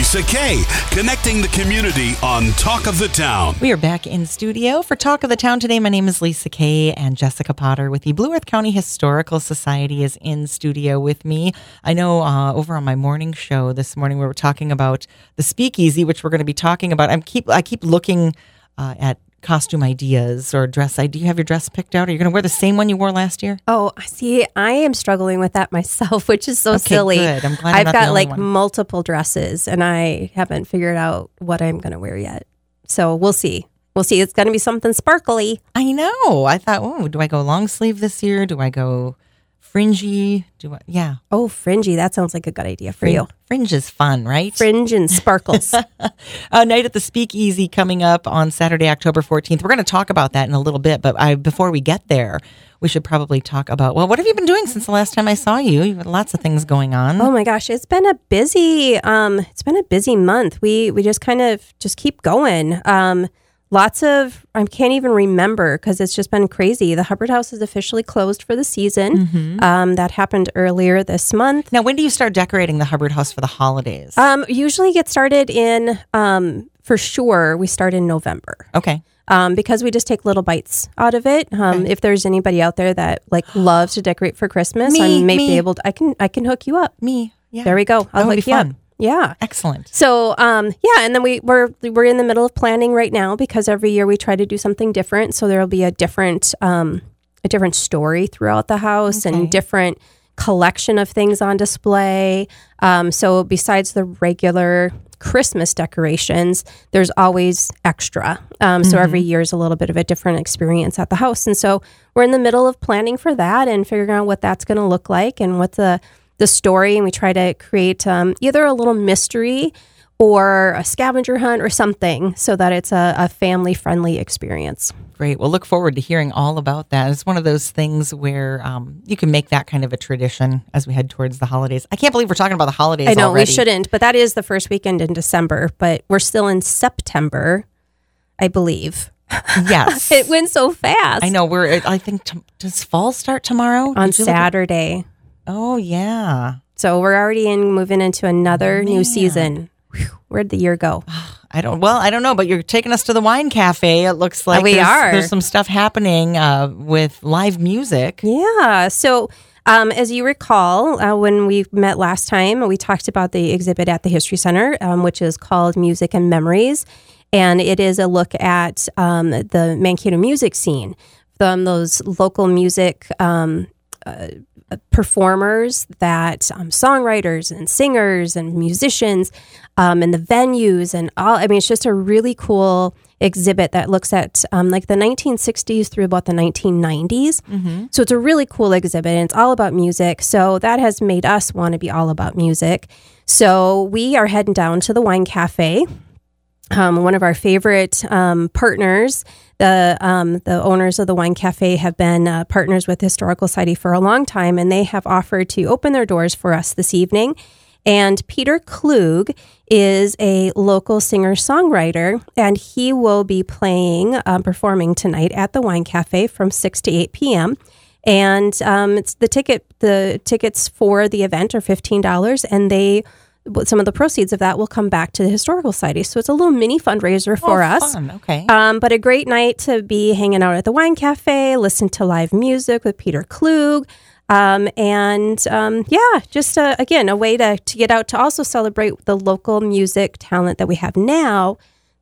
Lisa Kay, connecting the community on Talk of the Town. We are back in studio for Talk of the Town today. My name is Lisa Kay, and Jessica Potter with the Blue Earth County Historical Society is in studio with me. I know uh, over on my morning show this morning we were talking about the speakeasy, which we're going to be talking about. I'm keep I keep looking uh, at costume ideas or dress idea. Do you have your dress picked out? Are you going to wear the same one you wore last year? Oh, I see, I am struggling with that myself, which is so Okay, silly. good. I'm glad I've got like one. multiple dresses and I haven't figured out what I'm going to wear yet. So we'll see. We'll see. It's going to be something sparkly. I know. I thought, oh, do I go long sleeve this year? Do I go fringy? Do I? Yeah, Oh, fringy. That sounds like a good idea for you. Fringe is fun, right? Fringe and sparkles. a night at the Speakeasy coming up on Saturday, October 14th. We're going to talk about that in a little bit, but I, before we get there, we should probably talk about well, what have you been doing since the last time I saw you? You've had lots of things going on. oh my gosh, it's been a busy um it's been a busy month. We we just kind of just keep going. Um lots of I can't even remember because it's just been crazy. The Hubbard House is officially closed for the season. Mm-hmm. Um that happened earlier this month. Now, when do you start decorating the Hubbard House for the holidays? Um, usually get started in um, for sure. We start in November okay. um, because we just take little bites out of it. Um, If there's anybody out there that like loves to decorate for Christmas, Me, I may me. be able to. I can I can hook you up. Me. Yeah. There we go. I'll That hook be you up. Yeah. Excellent. So um, yeah, and then we we're we're in the middle of planning right now because every year we try to do something different. So there'll be a different um, a different story throughout the house Okay. and different collection of things on display. Um, so besides the regular Christmas decorations, there's always extra. Um, So every year is a little bit of a different experience at the house, and so we're in the middle of planning for that and figuring out what that's going to look like and what the the story. And we try to create um, either a little mystery or a scavenger hunt or something so that it's a, a family friendly experience. Great. We'll look forward to hearing all about that. It's one of those things where um, you can make that kind of a tradition as we head towards the holidays. I can't believe we're talking about the holidays. I know already. we shouldn't, but that is the first weekend in December, but we're still in September, I believe. Yes. It went so fast. I know. We're. I think. T- does fall start tomorrow? On Did you look Saturday. Oh yeah. So we're already in moving into another new season. Where'd the year go? I don't. Well, I don't know, but you're taking us to the wine cafe. It looks like We there's, are. There's some stuff happening uh, with live music. Yeah. So, um, as you recall, uh, when we met last time, we talked about the exhibit at the History Center, um, which is called Music and Memories. And it is a look at um, the Mankato music scene, from those local music um, uh, performers that um, songwriters and singers and musicians um, and the venues and all i mean it's just a really cool exhibit that looks at um, like the 1960s through about the 1990s so it's a really cool exhibit and it's all about music. So that has made us want to be all about music. So we are heading down to the wine cafe. Um, one of our favorite um, partners. The um, the owners of the wine cafe have been uh, partners with Historical Society for a long time, and they have offered to open their doors for us this evening. And Peter Klug is a local singer songwriter, and he will be playing, um, performing tonight at the Wine Cafe from six to eight p.m. And um, it's the ticket. The tickets for the event are fifteen dollars, and they some of the proceeds of that will come back to the historical society. So it's a little mini fundraiser for Oh, us. Fun. Okay. Um, but a great night to be hanging out at the wine cafe, listen to live music with Peter Klug. Um, and um, yeah, just uh again, a way to, to get out to also celebrate the local music talent that we have now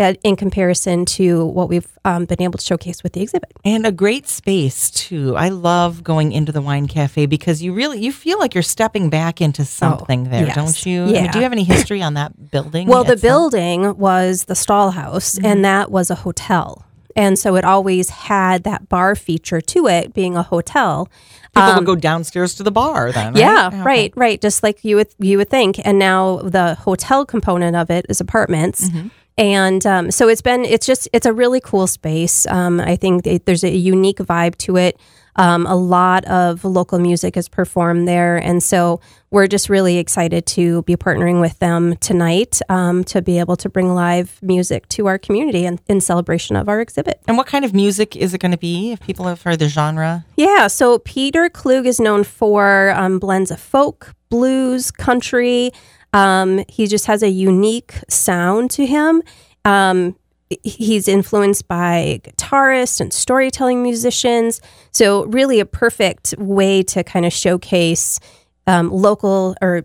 in comparison to what we've um, been able to showcase with the exhibit. and a great space too. I love going into the wine cafe because you really you feel like you're stepping back into something there, Oh, yes. don't you? I mean, do you have any history on that building? Well, the building was the stall house, and that was a hotel. And so it always had that bar feature to it being a hotel. people would go downstairs to the bar then. right? um, Yeah, Okay. right, right. Just like you would you would think. And now the hotel component of it is apartments. Mm-hmm. And um, so it's been it's just it's a really cool space. Um, I think it, there's a unique vibe to it. Um, a lot of local music is performed there, and so we're just really excited to be partnering with them tonight um, to be able to bring live music to our community in, in celebration of our exhibit. And what kind of music is it going to be? If people have heard the genre, Yeah, so Peter Klug is known for um, blends of folk, blues, country. Um, he just has a unique sound to him. Um, he's influenced by guitarists and storytelling musicians. So, really, a perfect way to kind of showcase um, local or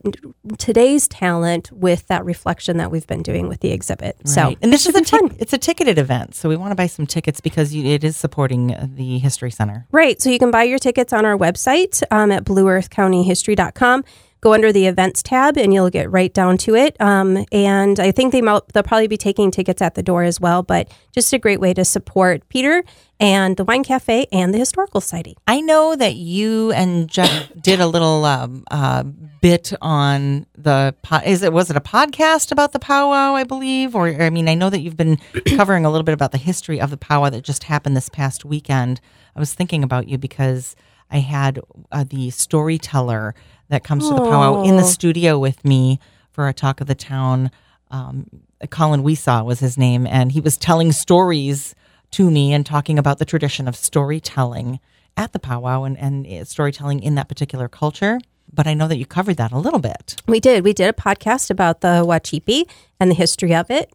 today's talent with that reflection that we've been doing with the exhibit. So, and this is a fun. it's a ticketed event, so we want to buy some tickets because you, it is supporting uh, the History Center. Right. So you can buy your tickets on our website um, at blueearthcountyhistory.com. Go under the events tab and you'll get right down to it. Um, and I think they might, they'll probably be taking tickets at the door as well, but just a great way to support Peter and the Wine Cafe and the Historical Society. I know that you and Jeff did a little um, uh, bit on the po- is it was it a podcast about the powwow I believe or I mean I know that you've been covering a little bit about the history of the powwow that just happened this past weekend. I was thinking about you because I had uh, the storyteller that comes to the powwow in the studio with me for a talk of the town. Um, Colin Weesaw was his name, and he was telling stories to me and talking about the tradition of storytelling at the powwow and, and uh, storytelling in that particular culture. But I know that you covered that a little bit. We did. We did a podcast about the Wacipi and the history of it.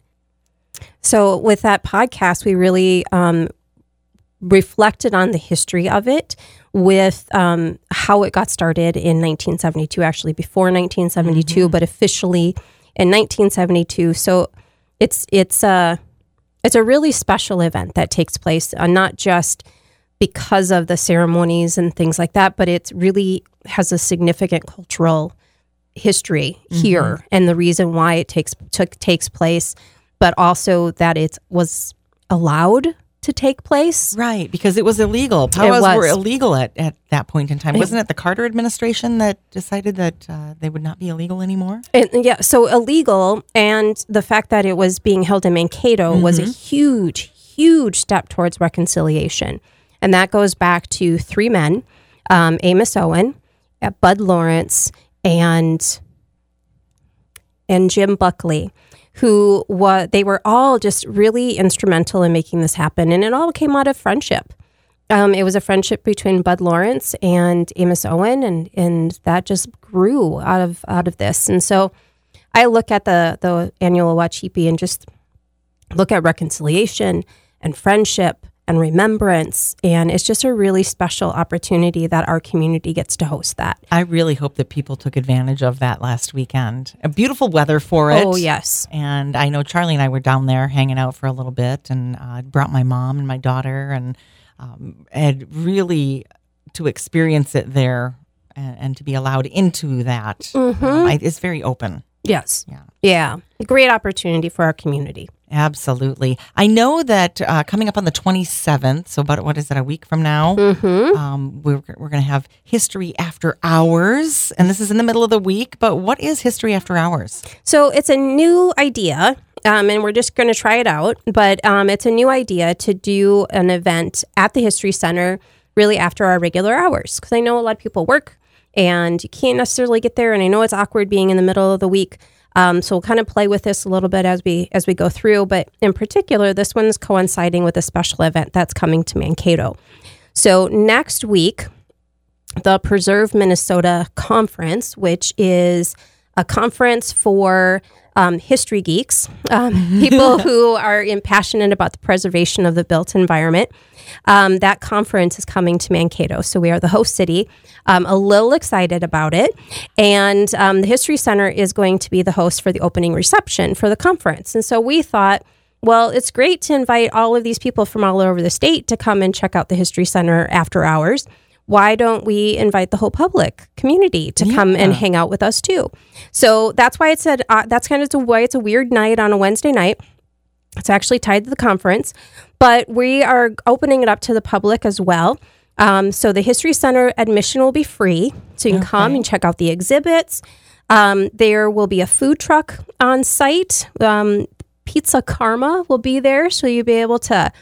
So, with that podcast, we really um, reflected on the history of it with um, how it got started in 1972, actually before 1972, but officially in 1972. So, it's it's a it's a really special event that takes place, uh, not just because of the ceremonies and things like that, but it really has a significant cultural history here and the reason why it takes took takes place, but also that it was allowed to take place. Right, because it was illegal. Powwows was. were illegal at, at that point in time. Wasn't it the Carter administration that decided that uh, they would not be illegal anymore? And, yeah, so illegal, and the fact that it was being held in Mankato was a huge, huge step towards reconciliation, and that goes back to three men: um, Amos Owen, uh, Bud Lawrence, and and Jim Buckley, who wa- they were all just really instrumental in making this happen, and it all came out of friendship. Um, it was a friendship between Bud Lawrence and Amos Owen, and and that just grew out of out of this. And so, I look at the the annual Wacipi and just look at reconciliation and friendship and remembrance, and it's just a really special opportunity that our community gets to host that. I really hope that people took advantage of that last weekend. A beautiful weather for it. Oh yes, And I know Charlie and I were down there hanging out for a little bit, and uh, brought my mom and my daughter, and um, had really to experience it there and, and to be allowed into that. Um, I, it's very open. yes, Yeah. yeah, a great opportunity for our community. Absolutely. I know that uh, coming up on the 27th, so about what is it, a week from now, um, we're, we're going to have History After Hours. And this is in the middle of the week, but what is History After Hours? So it's a new idea, um, and we're just going to try it out. But um, it's a new idea to do an event at the History Center really after our regular hours. Because I know a lot of people work and you can't necessarily get there. And I know it's awkward being in the middle of the week. Um, so we'll kind of play with this a little bit as we as we go through. But in particular, this one's coinciding with a special event that's coming to Mankato. So next week, the Preserve Minnesota Conference, which is a conference for um, history geeks, um, people who are passionate about the preservation of the built environment. Um, that conference is coming to Mankato, so we are the host city. Um, a little excited about it, and um, the History Center is going to be the host for the opening reception for the conference. And so we thought, well, it's great to invite all of these people from all over the state to come and check out the History Center after hours. Why don't we invite the whole public community to come and hang out with us too? So that's why it said uh, that's kind of why it's a weird night on a Wednesday night. It's actually tied to the conference, but we are opening it up to the public as well. Um, so the History Center admission will be free, so you can come and check out the exhibits. Um, there will be a food truck on site. Um, Pizza Karma will be there, so you'll be able to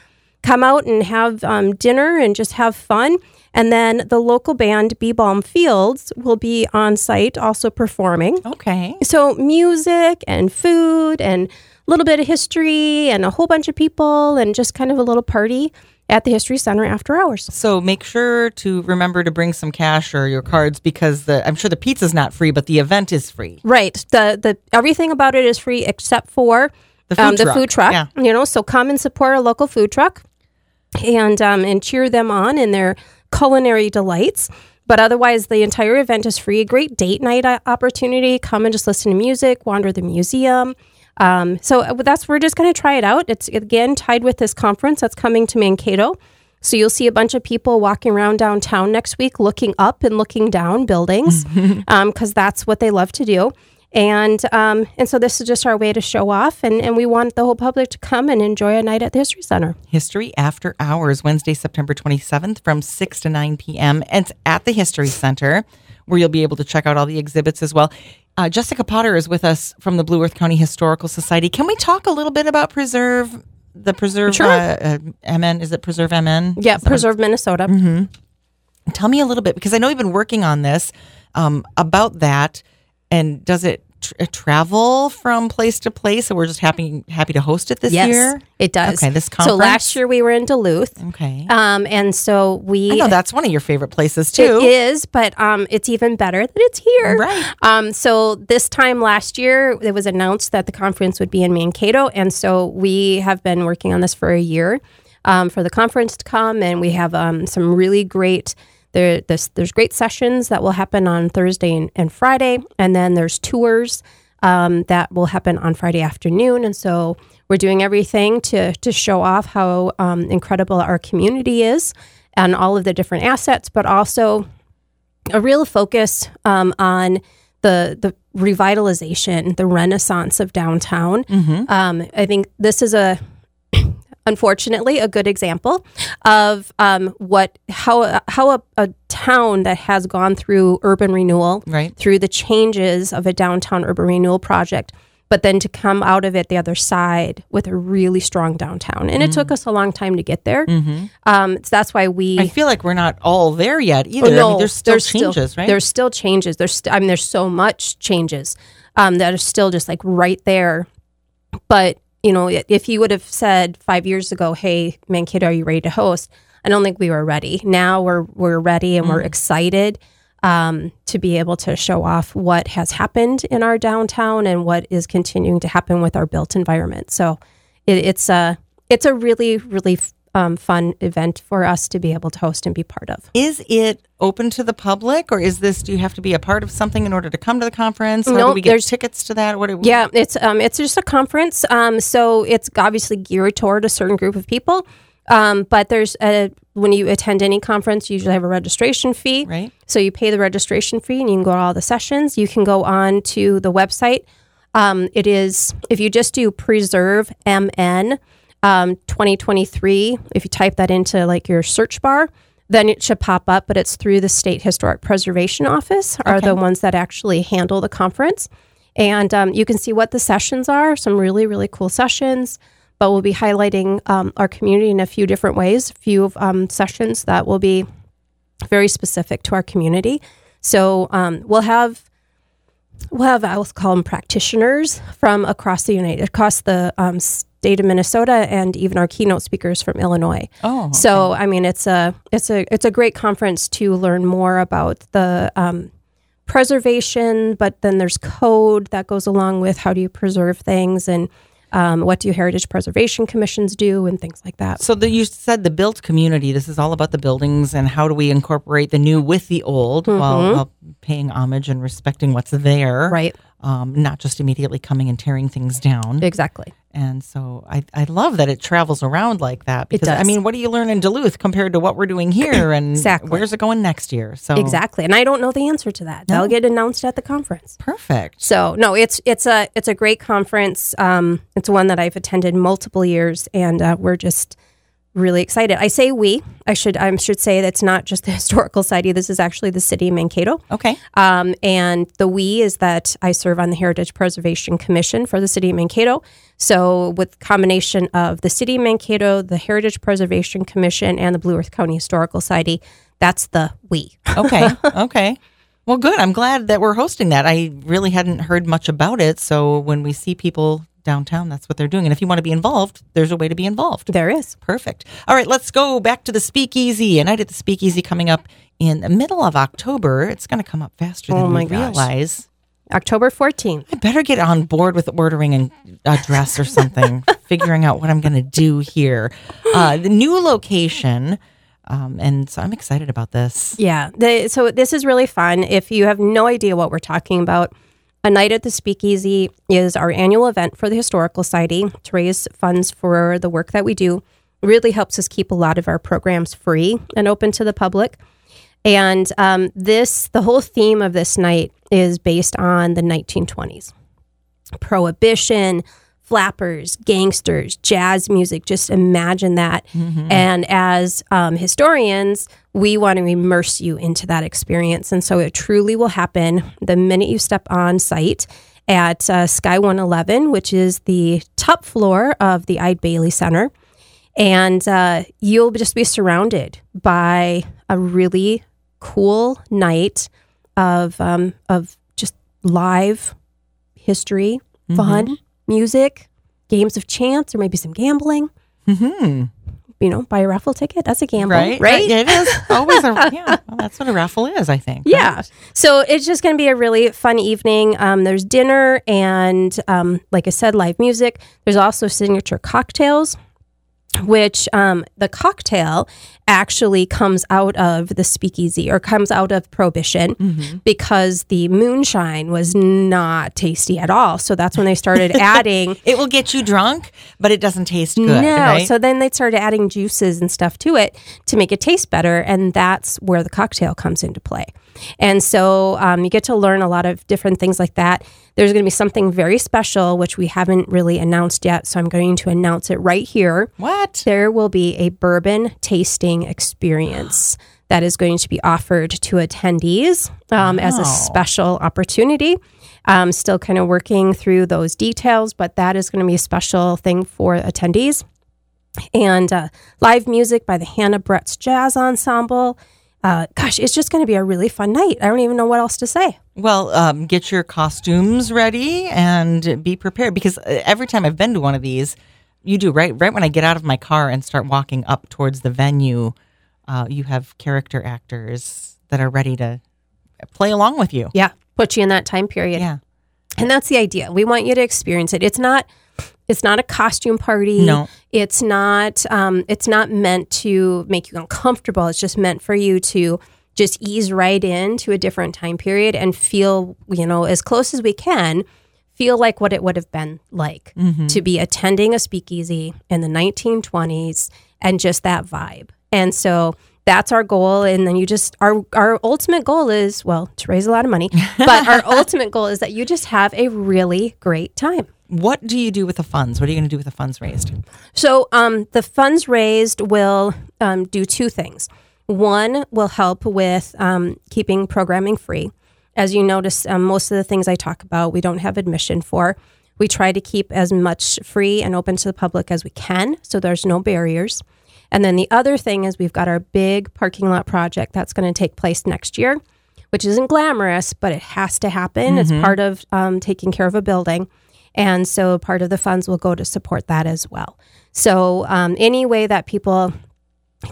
come out and have um, dinner and just have fun. And then the local band Bee Balm Fields will be on site also performing. Okay. So music and food and a little bit of history and a whole bunch of people and just kind of a little party at the History Center after hours. So make sure to remember to bring some cash or your cards because the I'm sure the pizza's not free, but the event is free. Right. The the everything about it is free except for The food um, the truck. food truck. Yeah. You know, so come and support a local food truck and um, and cheer them on in their culinary delights. But otherwise, the entire event is free. A great date night uh, opportunity. Come and just listen to music, wander the museum. Um, so uh, that's we're just going to try it out. It's again tied with this conference that's coming to Mankato. So you'll see a bunch of people walking around downtown next week, looking up and looking down buildings, because that's what they love to do. And um, and so this is just our way to show off, and, and we want the whole public to come and enjoy a night at the History Center. History After Hours, Wednesday, September 27th from 6 to 9 p.m. And it's at the History Center where you'll be able to check out all the exhibits as well. Uh, Jessica Potter is with us from the Blue Earth County Historical Society. Can we talk a little bit about Preserve, the Preserve Sure. uh, uh, MN? Is it Preserve MN? Yeah, Is that what Preserve Minnesota. Tell me a little bit because I know you've been working on this um, about that. And does it tr- uh, travel from place to place? So we're just happy happy to host it this Yes, year. it does. Okay, this conference. So last year we were in Duluth, Okay, um, and so we I know that's one of your favorite places too. It is, but um, it's even better that it's here. Right. Um, so this time last year, it was announced that the conference would be in Mankato, and so we have been working on this for a year um, for the conference to come, and we have um, some really great. There, there's, there's great sessions that will happen on Thursday and, and Friday, and then there's tours um, that will happen on Friday afternoon. And so we're doing everything to to show off how um, incredible our community is and all of the different assets, but also a real focus um, on the the revitalization, the renaissance of downtown. Um, I think this is a unfortunately a good example of um, what how how a, a town that has gone through urban renewal Right. through the changes of a downtown urban renewal project but then to come out of it the other side with a really strong downtown and it took us a long time to get there um, so that's why we I feel like we're not all there yet either. Oh, no, I mean, there's still changes, right? There's still changes. There's, st- I mean, there's so much changes um, that are still just like right there. But you know, if you would have said five years ago, "Hey, Mankato, are you ready to host?" I don't think we were ready. Now we're we're ready and Mm. we're excited um, to be able to show off what has happened in our downtown and what is continuing to happen with our built environment. So it, it's a it's a really really um, fun event for us to be able to host and be part of. is it open to the public, or is this? Do you have to be a part of something in order to come to the conference? Do No, we get there's- tickets to that? What? do- Yeah, it's um, it's just a conference. Um, so it's obviously geared toward a certain group of people. Um, but there's a when you attend any conference, you usually have a registration fee. Right. So you pay the registration fee, and you can go to all the sessions. You can go on to the website. Um, it is if you just do Preserve MN um, 2023. If you type that into like your search bar, then it should pop up. But it's through the State Historic Preservation Office are the ones that actually handle the conference. And um, you can see what the sessions are. Some really really cool sessions. But we'll be highlighting um, our community in a few different ways. A few of, um, sessions that will be very specific to our community. So um, we'll have we'll have I'll call them practitioners from across the United across the um, state of Minnesota, and even our keynote speakers from Illinois. Oh, So I mean, it's a it's a it's a great conference to learn more about the um, preservation, but then there's code that goes along with how do you preserve things and um, what do heritage preservation commissions do and things like that. So the, you said the built community. This is all about the buildings and how do we incorporate the new with the old while, while paying homage and respecting what's there, Mm-hmm. Right. Um, not just immediately coming and tearing things down. Exactly. And so I, I love that it travels around like that because I mean, what do you learn in Duluth compared to what we're doing here and Exactly. where's it going next year? So Exactly. And I don't know the answer to that. They'll get announced at the conference. perfect. So no, it's it's a it's a great conference. Um, it's one that I've attended multiple years, and uh, we're just really excited. I say we. I should I should say that's not just the historical society. This is actually the city of Mankato. Okay. Um, and the we is that I serve on the Heritage Preservation Commission for the city of Mankato. So with combination of the city of Mankato, the Heritage Preservation Commission, and the Blue Earth County Historical Society, that's the we. Okay. okay. Well, good. I'm glad that we're hosting that. I really hadn't heard much about it. So when we see people downtown, that's what they're doing. And if you want to be involved, there's a way to be involved. There is. Perfect. All right, let's go back to the Speakeasy. A night at the Speakeasy coming up in the middle of October. It's going to come up faster Oh than my we gosh. realize. October 14th. I better get on board with ordering a dress or something, figuring out what I'm going to do here. Uh, the new location, um, and so I'm excited about this. Yeah. The, so this is really fun. If you have no idea what we're talking about, A Night at the Speakeasy is our annual event for the Historical Society to raise funds for the work that we do. It really helps us keep a lot of our programs free and open to the public. And um, this, the whole theme of this night is based on the 1920s prohibition, flappers, gangsters, jazz music. Just imagine that. And as um, historians, we want to immerse you into that experience. And so it truly will happen the minute you step on site at uh, Sky 111, which is the top floor of the Ide Bailey Center. And uh, you'll just be surrounded by a really cool night of um, of just live history, fun, music, games of chance, or maybe some gambling. hmm You know, buy a raffle ticket. That's a gamble, Right? right? It is always a, yeah, well, that's what a raffle is, I think. Yeah. right? So it's just going to be a really fun evening. Um, there's dinner and, um, like I said, live music. There's also signature cocktails, which um, the cocktail actually comes out of the speakeasy or comes out of prohibition because the moonshine was not tasty at all. So that's when they started adding. It will get you drunk, but it doesn't taste good. No. right? So then they started adding juices and stuff to it to make it taste better. And that's where the cocktail comes into play. And so um, you get to learn a lot of different things like that. There's going to be something very special, which we haven't really announced yet. So I'm going to announce it right here. what? There will be a bourbon tasting experience that is going to be offered to attendees um, as a special opportunity. Um, still kind of working through those details, but that is going to be a special thing for attendees. And uh, live music by the Hannah Bretts Jazz Ensemble. Uh, gosh, it's just going to be a really fun night. I don't even know what else to say. Well, um, get your costumes ready and be prepared because uh, every time I've been to one of these, you do right. Right when I get out of my car and start walking up towards the venue, uh, you have character actors that are ready to play along with you. Yeah, put you in that time period. Yeah. And that's the idea. We want you to experience it. It's not it's not a costume party. No. It's not um, it's not meant to make you uncomfortable. It's just meant for you to just ease right into a different time period and feel, you know, as close as we can, feel like what it would have been like to be attending a speakeasy in the 1920s and just that vibe. And so that's our goal and then you just our our ultimate goal is well to raise a lot of money but our ultimate goal is that you just have a really great time What do you do with the funds? What are you going to do with the funds raised? So um, the funds raised will um, do two things. One will help with um, keeping programming free. As you notice, um, most of the things I talk about, we don't have admission for. We try to keep as much free and open to the public as we can, so there's no barriers. And then the other thing is we've got our big parking lot project that's going to take place next year, which isn't glamorous, but it has to happen. It's part of um, taking care of a building. And so part of the funds will go to support that as well. So, um, any way that people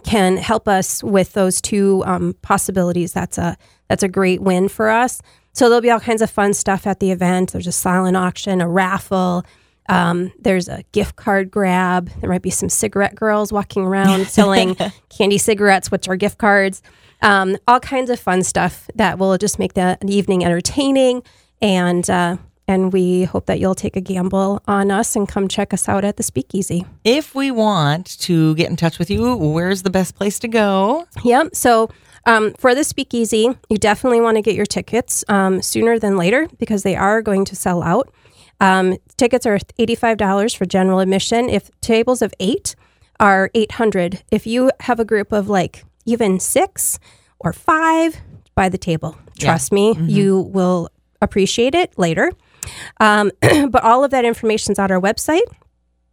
can help us with those two um, possibilities, that's a that's a great win for us. So there'll be all kinds of fun stuff at the event. There's a silent auction, a raffle. Um, there's a gift card grab. There might be some cigarette girls walking around selling candy cigarettes, which are gift cards. Um, all kinds of fun stuff that will just make the evening entertaining and uh, and we hope that you'll take a gamble on us and come check us out at the Speakeasy. If we want to get in touch with you, where's the best place to go? Yep. So um, for the Speakeasy, you definitely want to get your tickets um, sooner than later because they are going to sell out. Um, tickets are $85 for general admission. If tables of eight are 800 If you have a group of like even six or five, by the table. Trust me, you will appreciate it later. Um, but all of that information is on our website,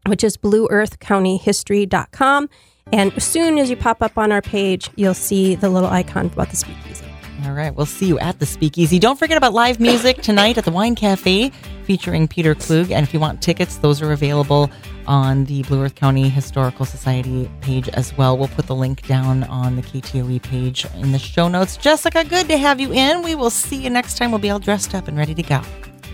which is blueearthcountyhistory.com. And as soon as you pop up on our page, you'll see the little icon about the speakeasy. All right, we'll see you at the Speakeasy. Don't forget about live music tonight at the Wine Cafe featuring Peter Klug. And if you want tickets, those are available on the Blue Earth County Historical Society page as well. We'll put the link down on the KTOE page in the show notes. Jessica, good to have you in. We will see you next time. We'll be all dressed up and ready to go.